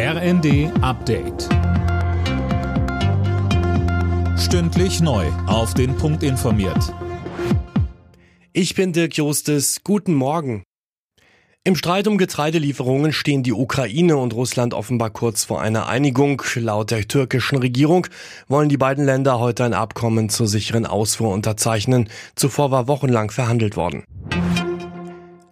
RND Update. Stündlich neu. Auf den Punkt informiert. Ich bin Dirk Jostes. Guten Morgen. Im Streit um Getreidelieferungen stehen die Ukraine und Russland offenbar kurz vor einer Einigung. Laut der türkischen Regierung wollen die beiden Länder heute ein Abkommen zur sicheren Ausfuhr unterzeichnen. Zuvor war wochenlang verhandelt worden.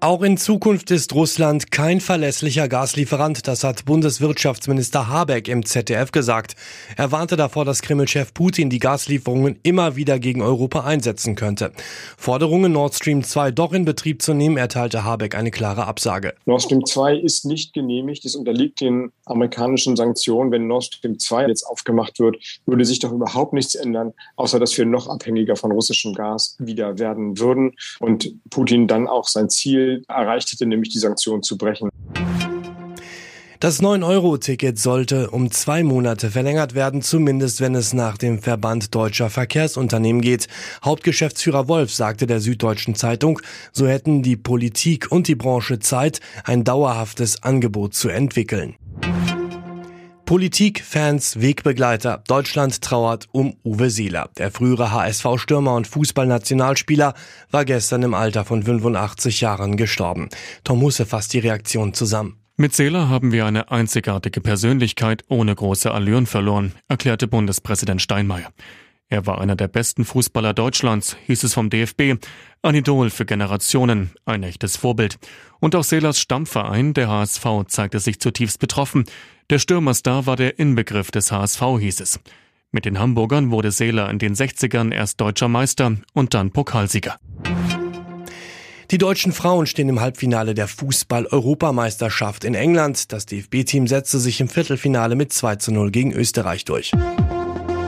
Auch in Zukunft ist Russland kein verlässlicher Gaslieferant, das hat Bundeswirtschaftsminister Habeck im ZDF gesagt. Er warnte davor, dass Kremlchef Putin die Gaslieferungen immer wieder gegen Europa einsetzen könnte. Forderungen Nord Stream 2 doch in Betrieb zu nehmen, erteilte Habeck eine klare Absage. Nord Stream 2 ist nicht genehmigt, es unterliegt den amerikanischen Sanktionen. Wenn Nord Stream 2 jetzt aufgemacht wird, würde sich doch überhaupt nichts ändern, außer dass wir noch abhängiger von russischem Gas wieder werden würden und Putin dann auch sein Ziel erreicht hätte, nämlich die Sanktionen zu brechen. Das 9-Euro-Ticket sollte um zwei Monate verlängert werden, zumindest wenn es nach dem Verband deutscher Verkehrsunternehmen geht. Hauptgeschäftsführer Wolf sagte der Süddeutschen Zeitung, so hätten die Politik und die Branche Zeit, ein dauerhaftes Angebot zu entwickeln. Politik, Fans, Wegbegleiter. Deutschland trauert um Uwe Seeler. Der frühere HSV-Stürmer und Fußballnationalspieler war gestern im Alter von 85 Jahren gestorben. Tom Husse fasst die Reaktion zusammen. Mit Seeler haben wir eine einzigartige Persönlichkeit ohne große Allüren verloren, erklärte Bundespräsident Steinmeier. Er war einer der besten Fußballer Deutschlands, hieß es vom DFB. Ein Idol für Generationen, ein echtes Vorbild. Und auch Seelers Stammverein, der HSV, zeigte sich zutiefst betroffen. Der Stürmerstar war der Inbegriff des HSV, hieß es. Mit den Hamburgern wurde Seeler in den 60ern erst deutscher Meister und dann Pokalsieger. Die deutschen Frauen stehen im Halbfinale der Fußball-Europameisterschaft in England. Das DFB-Team setzte sich im Viertelfinale mit 2 zu 0 gegen Österreich durch.